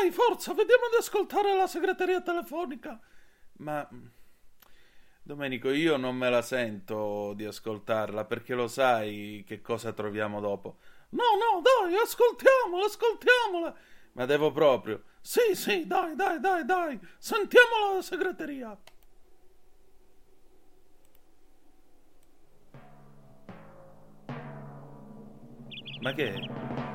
dai, forza, vediamo di ascoltare la segreteria telefonica. Ma Domenico, io non me la sento di ascoltarla perché lo sai che cosa troviamo dopo. No, no, dai, ascoltiamola, ascoltiamola. Ma devo proprio. Sì, sì, dai, dai, dai, dai. Sentiamo la segreteria. Ma che è?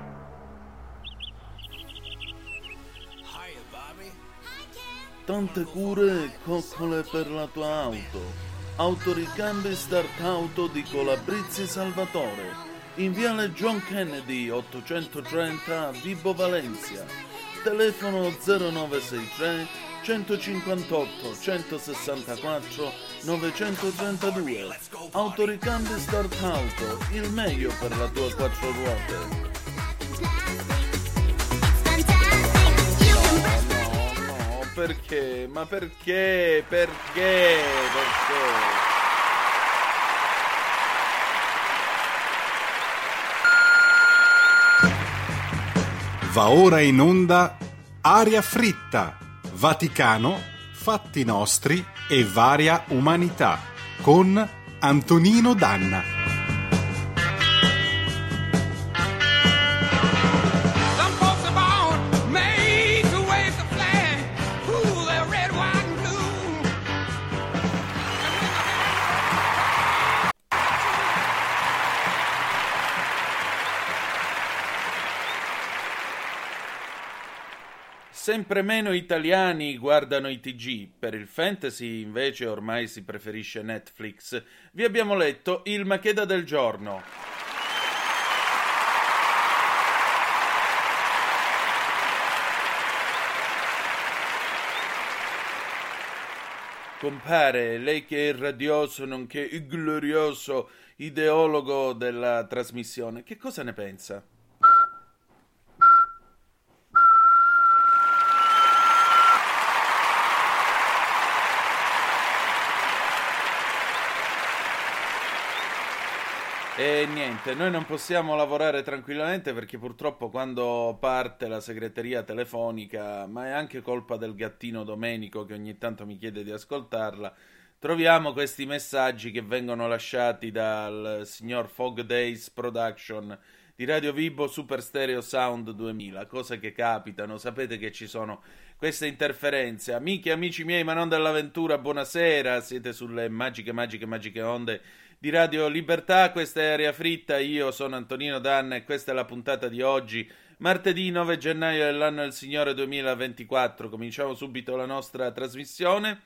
Tante cure e coccole per la tua auto. Autoricambi Start Auto di Colabrizzi Salvatore. In viale John Kennedy 830 Vibo Valencia. Telefono 0963 158 164 932. Autoricambi Start Auto, il meglio per la tua quattro ruote. Perché? Ma perché? Perché? Perché? Va ora in onda Aria fritta, Vaticano, fatti nostri e varia umanità con Antonino Danna. Sempre meno italiani guardano i TG, per il fantasy invece ormai si preferisce Netflix. Vi abbiamo letto il Macheda del giorno. Compare, lei che è il radioso nonché il glorioso ideologo della trasmissione, che cosa ne pensa? E niente, noi non possiamo lavorare tranquillamente perché purtroppo quando parte la segreteria telefonica, ma è anche colpa del gattino Domenico che ogni tanto mi chiede di ascoltarla, troviamo questi messaggi che vengono lasciati dal signor Fog Days Production di Radio Vibo Super Stereo Sound 2000, cose che capitano, sapete che ci sono queste interferenze. Amiche e amici miei, ma non dell'avventura, buonasera, siete sulle magiche, magiche, magiche onde di Radio Libertà, questa è Aria Fritta, io sono Antonino Danna e questa è la puntata di oggi, martedì 9 gennaio dell'anno del Signore 2024. Cominciamo subito la nostra trasmissione.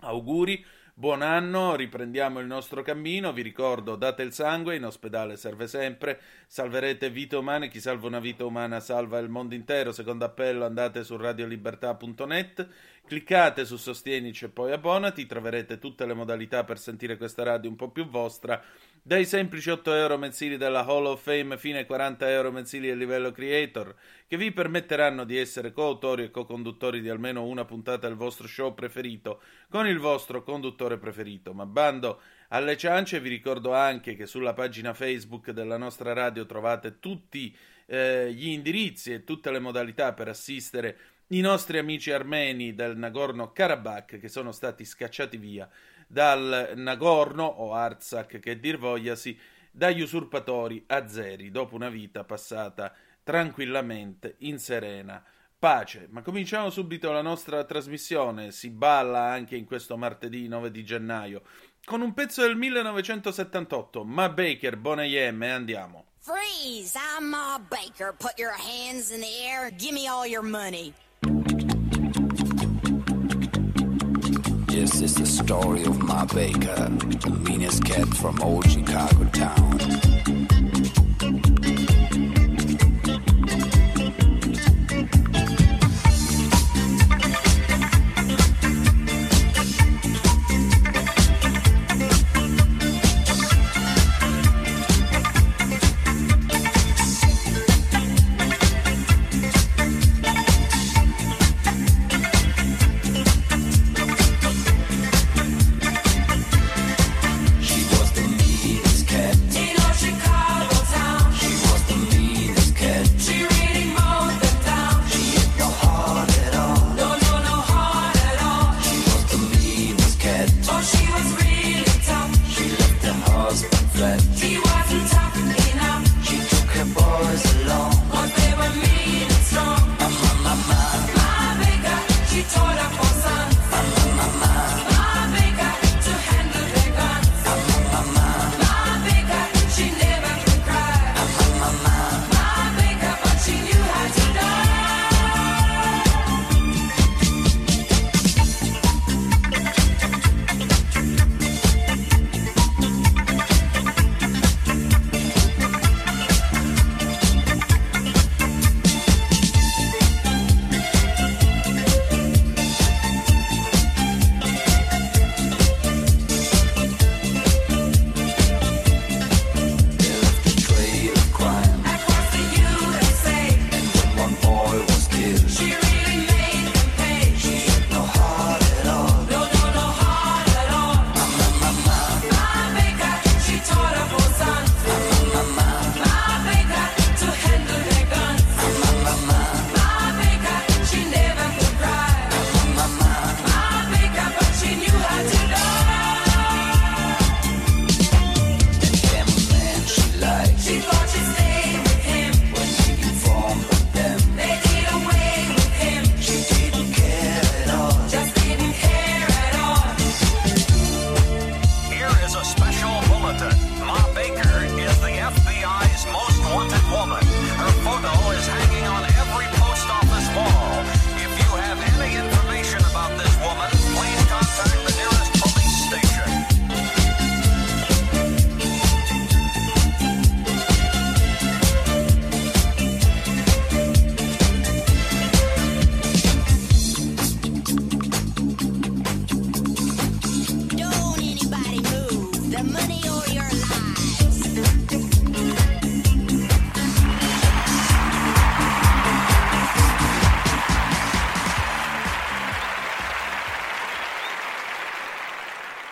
Auguri Buon anno, riprendiamo il nostro cammino, vi ricordo date il sangue, in ospedale serve sempre, salverete vite umane, chi salva una vita umana salva il mondo intero, secondo appello andate su radiolibertà.net, cliccate su sostienici e poi abbonati, troverete tutte le modalità per sentire questa radio un po' più vostra, dai semplici 8 euro mensili della Hall of Fame fino ai 40 euro mensili a livello creator, che vi permetteranno di essere coautori e co-conduttori di almeno una puntata del vostro show preferito con il vostro conduttore preferito. Ma bando alle ciance, vi ricordo anche che sulla pagina Facebook della nostra radio trovate tutti eh, gli indirizzi e tutte le modalità per assistere i nostri amici armeni del Nagorno-Karabakh che sono stati scacciati via dal Nagorno o Artsakh che dir vogliasi dagli usurpatori azeri dopo una vita passata tranquillamente in serena pace. Ma cominciamo subito la nostra trasmissione, si balla anche in questo martedì 9 di gennaio con un pezzo del 1978, Ma Baker, Bonayem e andiamo. Freeze! I'm Ma Baker. Put your hands in the air. Give me all your money. This is the story of my Baker, the meanest cat from old Chicago town.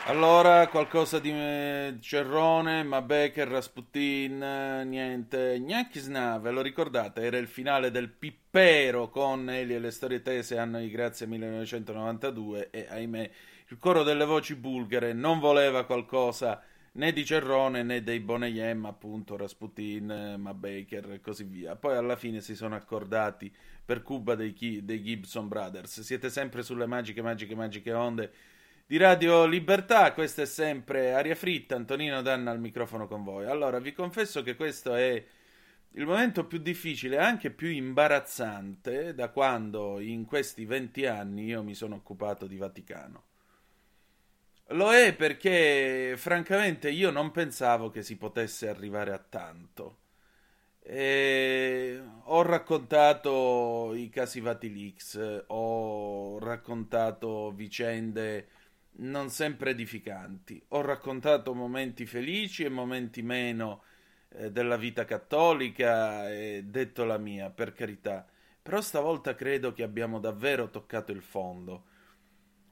Allora qualcosa di eh, Cerrone, Mabecker, Rasputin, eh, niente, Gnachisna, ve lo ricordate? Era il finale del Pippero con Eli e le storie tese anno di grazia 1992 e ahimè il coro delle voci bulgare non voleva qualcosa né di Cerrone né dei Boneyem, appunto Rasputin, Mabaker e così via. Poi alla fine si sono accordati per Cuba dei, dei Gibson Brothers. Siete sempre sulle magiche, magiche, magiche onde di Radio Libertà. Questa è sempre Aria Fritta. Antonino Danna al microfono con voi. Allora, vi confesso che questo è il momento più difficile anche più imbarazzante da quando in questi 20 anni io mi sono occupato di Vaticano. Lo è perché francamente io non pensavo che si potesse arrivare a tanto. E ho raccontato i casi Vatilix, ho raccontato vicende non sempre edificanti, ho raccontato momenti felici e momenti meno eh, della vita cattolica e detto la mia, per carità. Però stavolta credo che abbiamo davvero toccato il fondo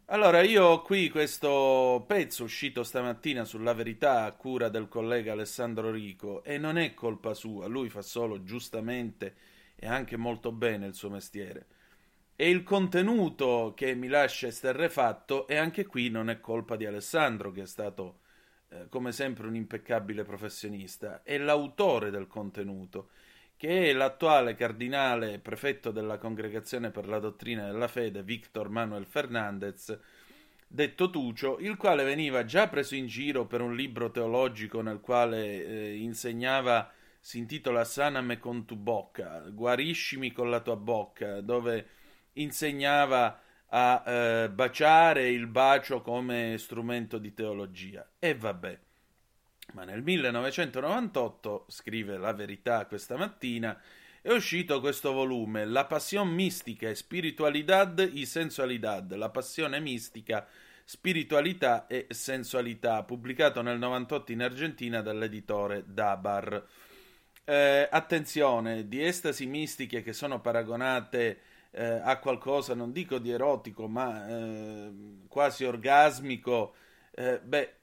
allora, io ho qui questo pezzo uscito stamattina sulla verità a cura del collega Alessandro Rico e non è colpa sua, lui fa solo giustamente e anche molto bene il suo mestiere. E il contenuto che mi lascia esterrefatto e anche qui non è colpa di Alessandro che è stato eh, come sempre un impeccabile professionista, è l'autore del contenuto che è l'attuale cardinale prefetto della Congregazione per la Dottrina della Fede, Victor Manuel Fernandez, detto Tucio, il quale veniva già preso in giro per un libro teologico nel quale eh, insegnava, si intitola Saname con tu bocca, guariscimi con la tua bocca, dove insegnava a eh, baciare il bacio come strumento di teologia. E vabbè. Ma nel 1998, scrive La Verità questa mattina, è uscito questo volume, La Pasión Mística e Spiritualidad y Sensualidad, la passione mistica, spiritualità e sensualità, pubblicato nel 98 in Argentina dall'editore Dabar. Eh, attenzione, di estasi mistiche che sono paragonate eh, a qualcosa, non dico di erotico, ma eh, quasi orgasmico, eh, beh,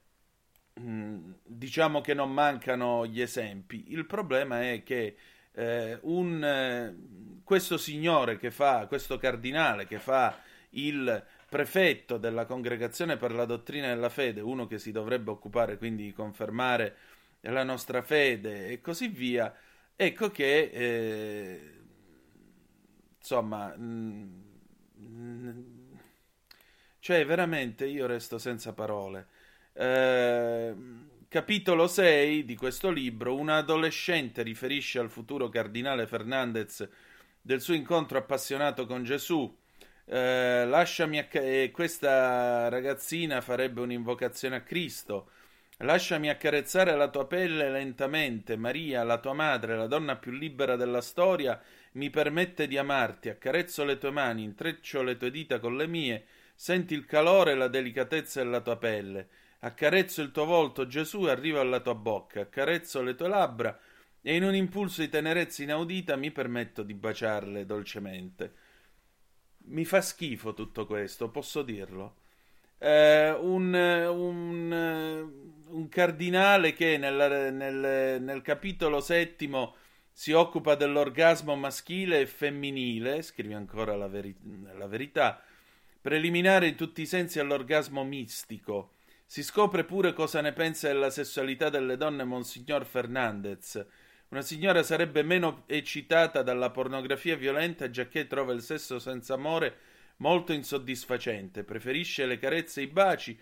Mm, diciamo che non mancano gli esempi. Il problema è che eh, un, eh, questo signore che fa, questo cardinale che fa il prefetto della congregazione per la dottrina della fede, uno che si dovrebbe occupare quindi di confermare la nostra fede e così via, ecco che eh, insomma, mm, mh, cioè veramente io resto senza parole. Ehm, capitolo 6 di questo libro, un adolescente riferisce al futuro cardinale Fernandez del suo incontro appassionato con Gesù. Eh, lasciami acc- eh, questa ragazzina farebbe un'invocazione a Cristo. Lasciami accarezzare la tua pelle lentamente, Maria, la tua madre, la donna più libera della storia, mi permette di amarti, accarezzo le tue mani, intreccio le tue dita con le mie, senti il calore la delicatezza della tua pelle. Accarezzo il tuo volto, Gesù, e arrivo alla tua bocca, accarezzo le tue labbra e in un impulso di tenerezza inaudita mi permetto di baciarle dolcemente. Mi fa schifo tutto questo, posso dirlo. Eh, un, un, un, cardinale che nel, nel, nel capitolo settimo si occupa dell'orgasmo maschile e femminile, scrive ancora la, veri- la verità, preliminare in tutti i sensi all'orgasmo mistico si scopre pure cosa ne pensa della sessualità delle donne Monsignor Fernandez. Una signora sarebbe meno eccitata dalla pornografia violenta giacché trova il sesso senza amore molto insoddisfacente, preferisce le carezze e i baci,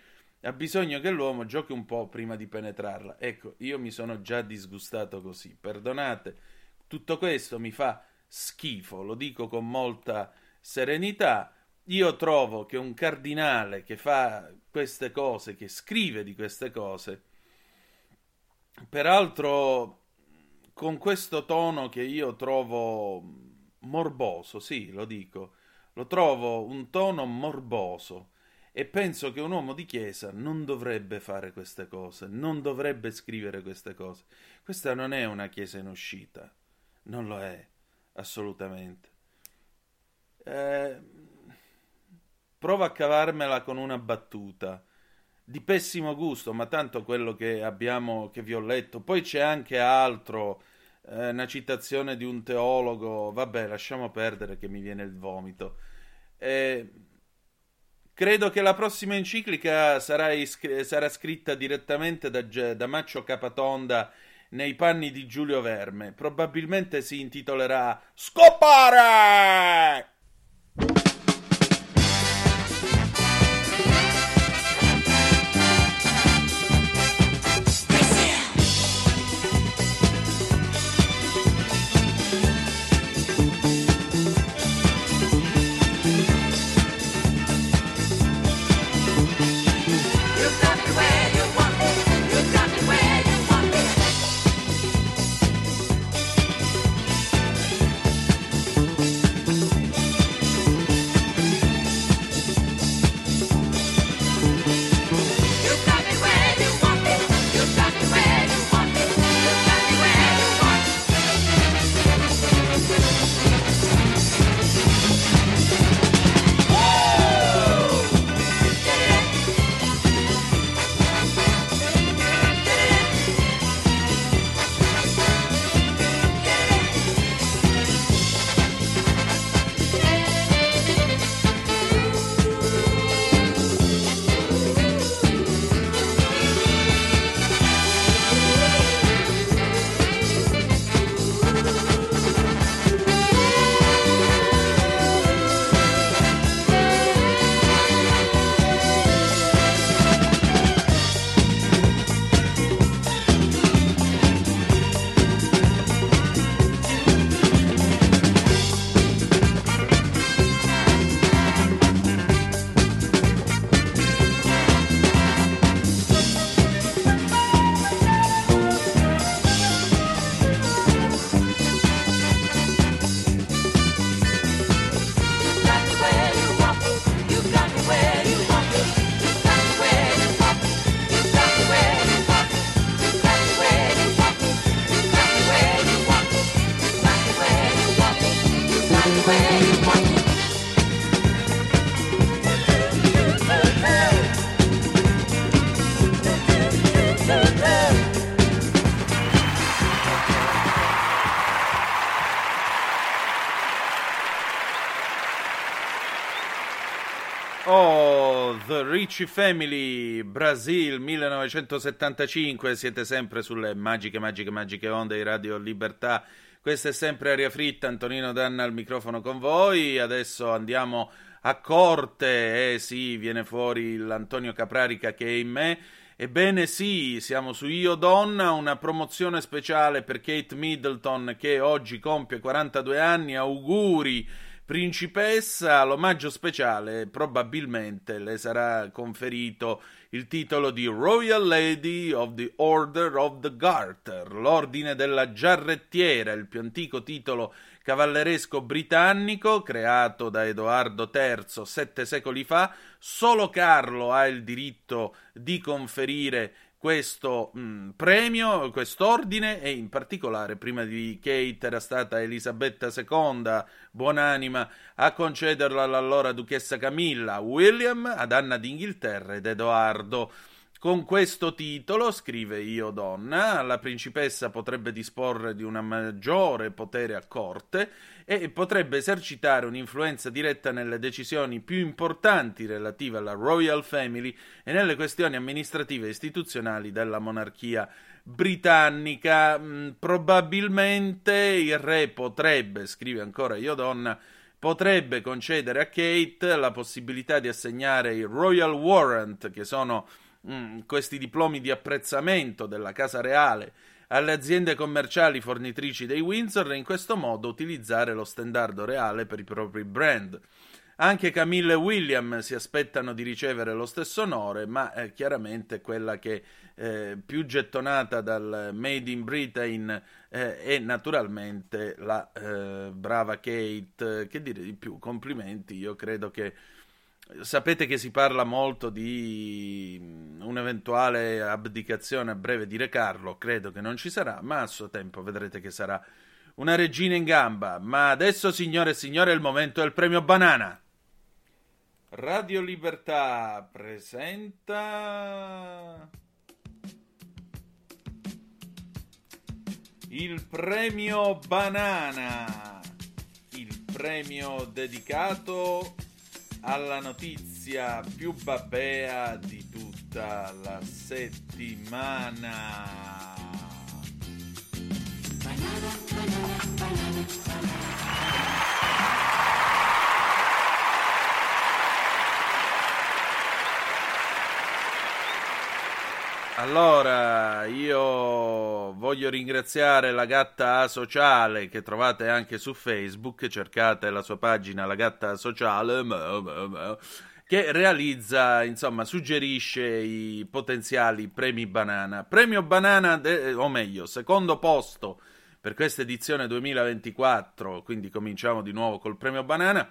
ha bisogno che l'uomo giochi un po' prima di penetrarla. Ecco, io mi sono già disgustato così, perdonate. Tutto questo mi fa schifo, lo dico con molta serenità. Io trovo che un cardinale che fa queste cose, che scrive di queste cose, peraltro con questo tono che io trovo morboso, sì, lo dico, lo trovo un tono morboso. E penso che un uomo di chiesa non dovrebbe fare queste cose, non dovrebbe scrivere queste cose. Questa non è una chiesa in uscita, non lo è, assolutamente. Eh, Prova a cavarmela con una battuta. di pessimo gusto, ma tanto quello che abbiamo, che vi ho letto. Poi c'è anche altro, eh, una citazione di un teologo, vabbè, lasciamo perdere che mi viene il vomito. Eh, credo che la prossima enciclica sarà, iscr- sarà scritta direttamente da, da Maccio Capatonda nei panni di Giulio Verme. Probabilmente si intitolerà Scopare! Ricci Family, Brasil 1975, siete sempre sulle magiche, magiche, magiche onde di Radio Libertà. Questa è sempre Aria Fritta, Antonino Danna al microfono con voi. Adesso andiamo a corte, eh sì, viene fuori l'Antonio Caprarica che è in me. Ebbene sì, siamo su Io Donna, una promozione speciale per Kate Middleton che oggi compie 42 anni. Auguri! Principessa, l'omaggio speciale probabilmente le sarà conferito il titolo di Royal Lady of the Order of the Garter, l'ordine della giarrettiera, il più antico titolo cavalleresco britannico creato da Edoardo III sette secoli fa. Solo Carlo ha il diritto di conferire questo mh, mm, premio, quest'ordine e in particolare prima di Kate era stata Elisabetta II, buonanima, a concederlo all'allora duchessa Camilla, William, ad Anna d'Inghilterra ed Edoardo. Con questo titolo, scrive Io Donna, la principessa potrebbe disporre di un maggiore potere a corte e potrebbe esercitare un'influenza diretta nelle decisioni più importanti relative alla Royal Family e nelle questioni amministrative e istituzionali della monarchia britannica. Mm, probabilmente il re potrebbe, scrive ancora Io Donna, potrebbe concedere a Kate la possibilità di assegnare i Royal Warrant, che sono mm, questi diplomi di apprezzamento della Casa Reale alle aziende commerciali fornitrici dei Windsor e in questo modo utilizzare lo stendardo reale per i propri brand. Anche Camille e William si aspettano di ricevere lo stesso onore, ma eh, chiaramente quella che eh, più gettonata dal Made in Britain eh, è naturalmente la eh, brava Kate. Che dire di più? Complimenti, io credo che Sapete che si parla molto di un'eventuale abdicazione a breve di Re Carlo, credo che non ci sarà, ma a suo tempo vedrete che sarà una regina in gamba. Ma adesso, signore e signori, è il momento del premio banana. Radio Libertà presenta il premio Banana, il premio dedicato alla notizia più babbea di tutta la settimana. Allora, io voglio ringraziare la gatta sociale che trovate anche su Facebook, cercate la sua pagina La gatta sociale che realizza, insomma, suggerisce i potenziali premi banana. Premio banana, de- o meglio, secondo posto per questa edizione 2024, quindi cominciamo di nuovo col premio banana.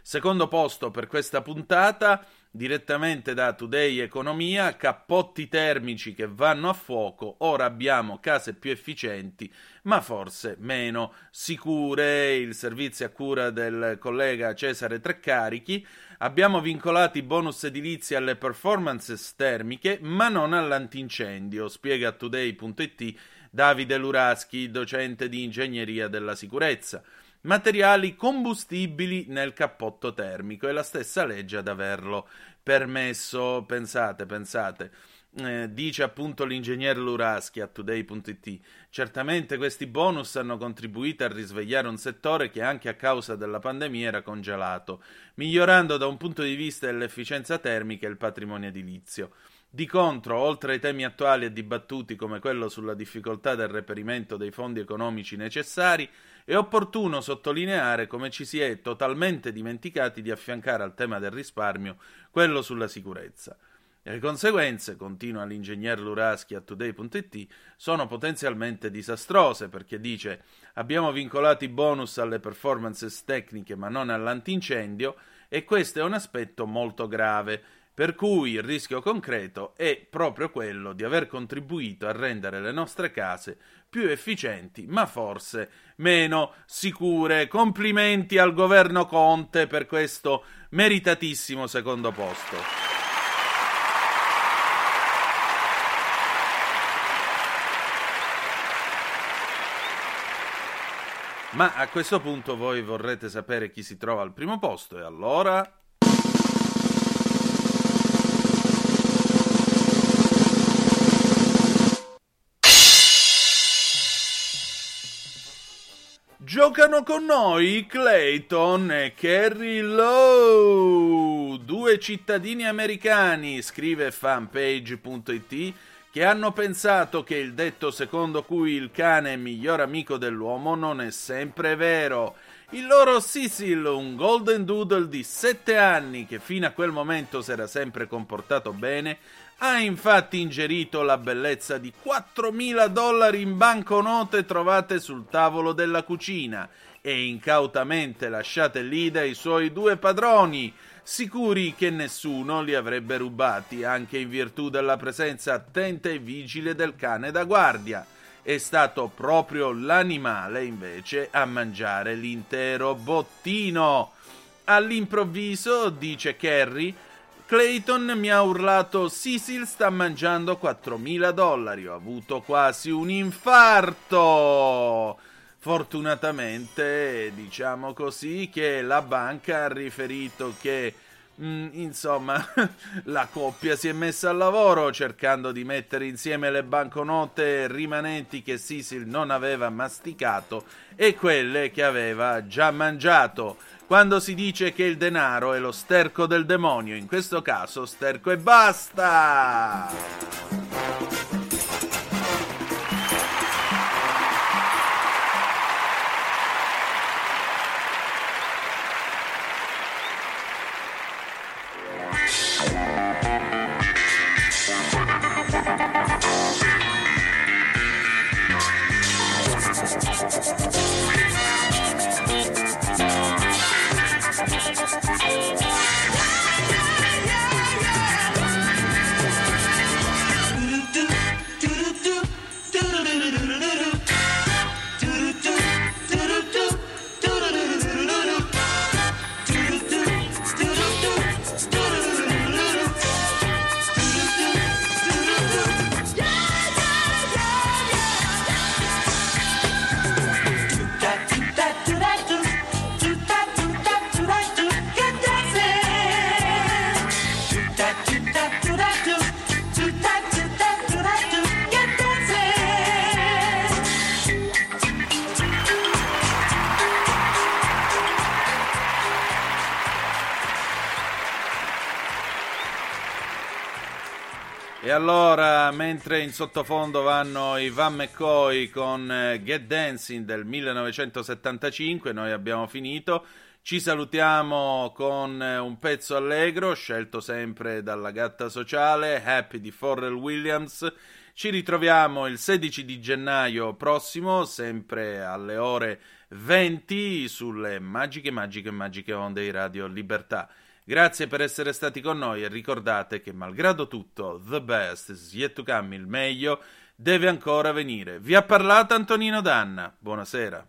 Secondo posto per questa puntata, direttamente da Today Economia, cappotti termici che vanno a fuoco, ora abbiamo case più efficienti, ma forse meno sicure. Il servizio a cura del collega Cesare Treccarichi. Abbiamo vincolati i bonus edilizi alle performances termiche, ma non all'antincendio, spiega Today.it Davide Luraschi, docente di ingegneria della sicurezza. Materiali combustibili nel cappotto termico, è la stessa legge ad averlo permesso. Pensate, pensate. Eh, dice appunto l'ingegner Luraschi a today.it. Certamente questi bonus hanno contribuito a risvegliare un settore che anche a causa della pandemia era congelato, migliorando da un punto di vista dell'efficienza termica il patrimonio edilizio. Di contro, oltre ai temi attuali e dibattuti come quello sulla difficoltà del reperimento dei fondi economici necessari, è opportuno sottolineare come ci si è totalmente dimenticati di affiancare al tema del risparmio quello sulla sicurezza. Le conseguenze, continua l'ingegner Luraschi a today.it, sono potenzialmente disastrose perché dice abbiamo vincolato i bonus alle performances tecniche ma non all'antincendio e questo è un aspetto molto grave per cui il rischio concreto è proprio quello di aver contribuito a rendere le nostre case più efficienti, ma forse meno sicure. Complimenti al governo Conte per questo meritatissimo secondo posto. Ma a questo punto voi vorrete sapere chi si trova al primo posto e allora Giocano con noi Clayton e Kerry Lowe, due cittadini americani, scrive fanpage.it, che hanno pensato che il detto secondo cui il cane è miglior amico dell'uomo non è sempre vero. Il loro Cecil, un golden doodle di 7 anni che fino a quel momento si era sempre comportato bene, ha infatti ingerito la bellezza di 4.000 dollari in banconote trovate sul tavolo della cucina e incautamente lasciate lì dai suoi due padroni, sicuri che nessuno li avrebbe rubati, anche in virtù della presenza attenta e vigile del cane da guardia. È stato proprio l'animale, invece, a mangiare l'intero bottino. All'improvviso, dice Kerry, Clayton mi ha urlato Cecil sta mangiando 4.000 dollari, ho avuto quasi un infarto. Fortunatamente, diciamo così, che la banca ha riferito che Mm, insomma, la coppia si è messa al lavoro cercando di mettere insieme le banconote rimanenti che Cecil non aveva masticato e quelle che aveva già mangiato. Quando si dice che il denaro è lo sterco del demonio, in questo caso sterco e basta! E allora, mentre in sottofondo vanno i Van McCoy con eh, Get Dancing del 1975, noi abbiamo finito. Ci salutiamo con eh, un pezzo allegro, scelto sempre dalla gatta sociale, Happy di Forrell Williams. Ci ritroviamo il 16 di gennaio prossimo, sempre alle ore 20, sulle magiche, magiche, magiche onde di Radio Libertà. Grazie per essere stati con noi e ricordate che malgrado tutto, the best is yet to come, il meglio deve ancora venire. Vi ha parlato Antonino Danna. Buonasera.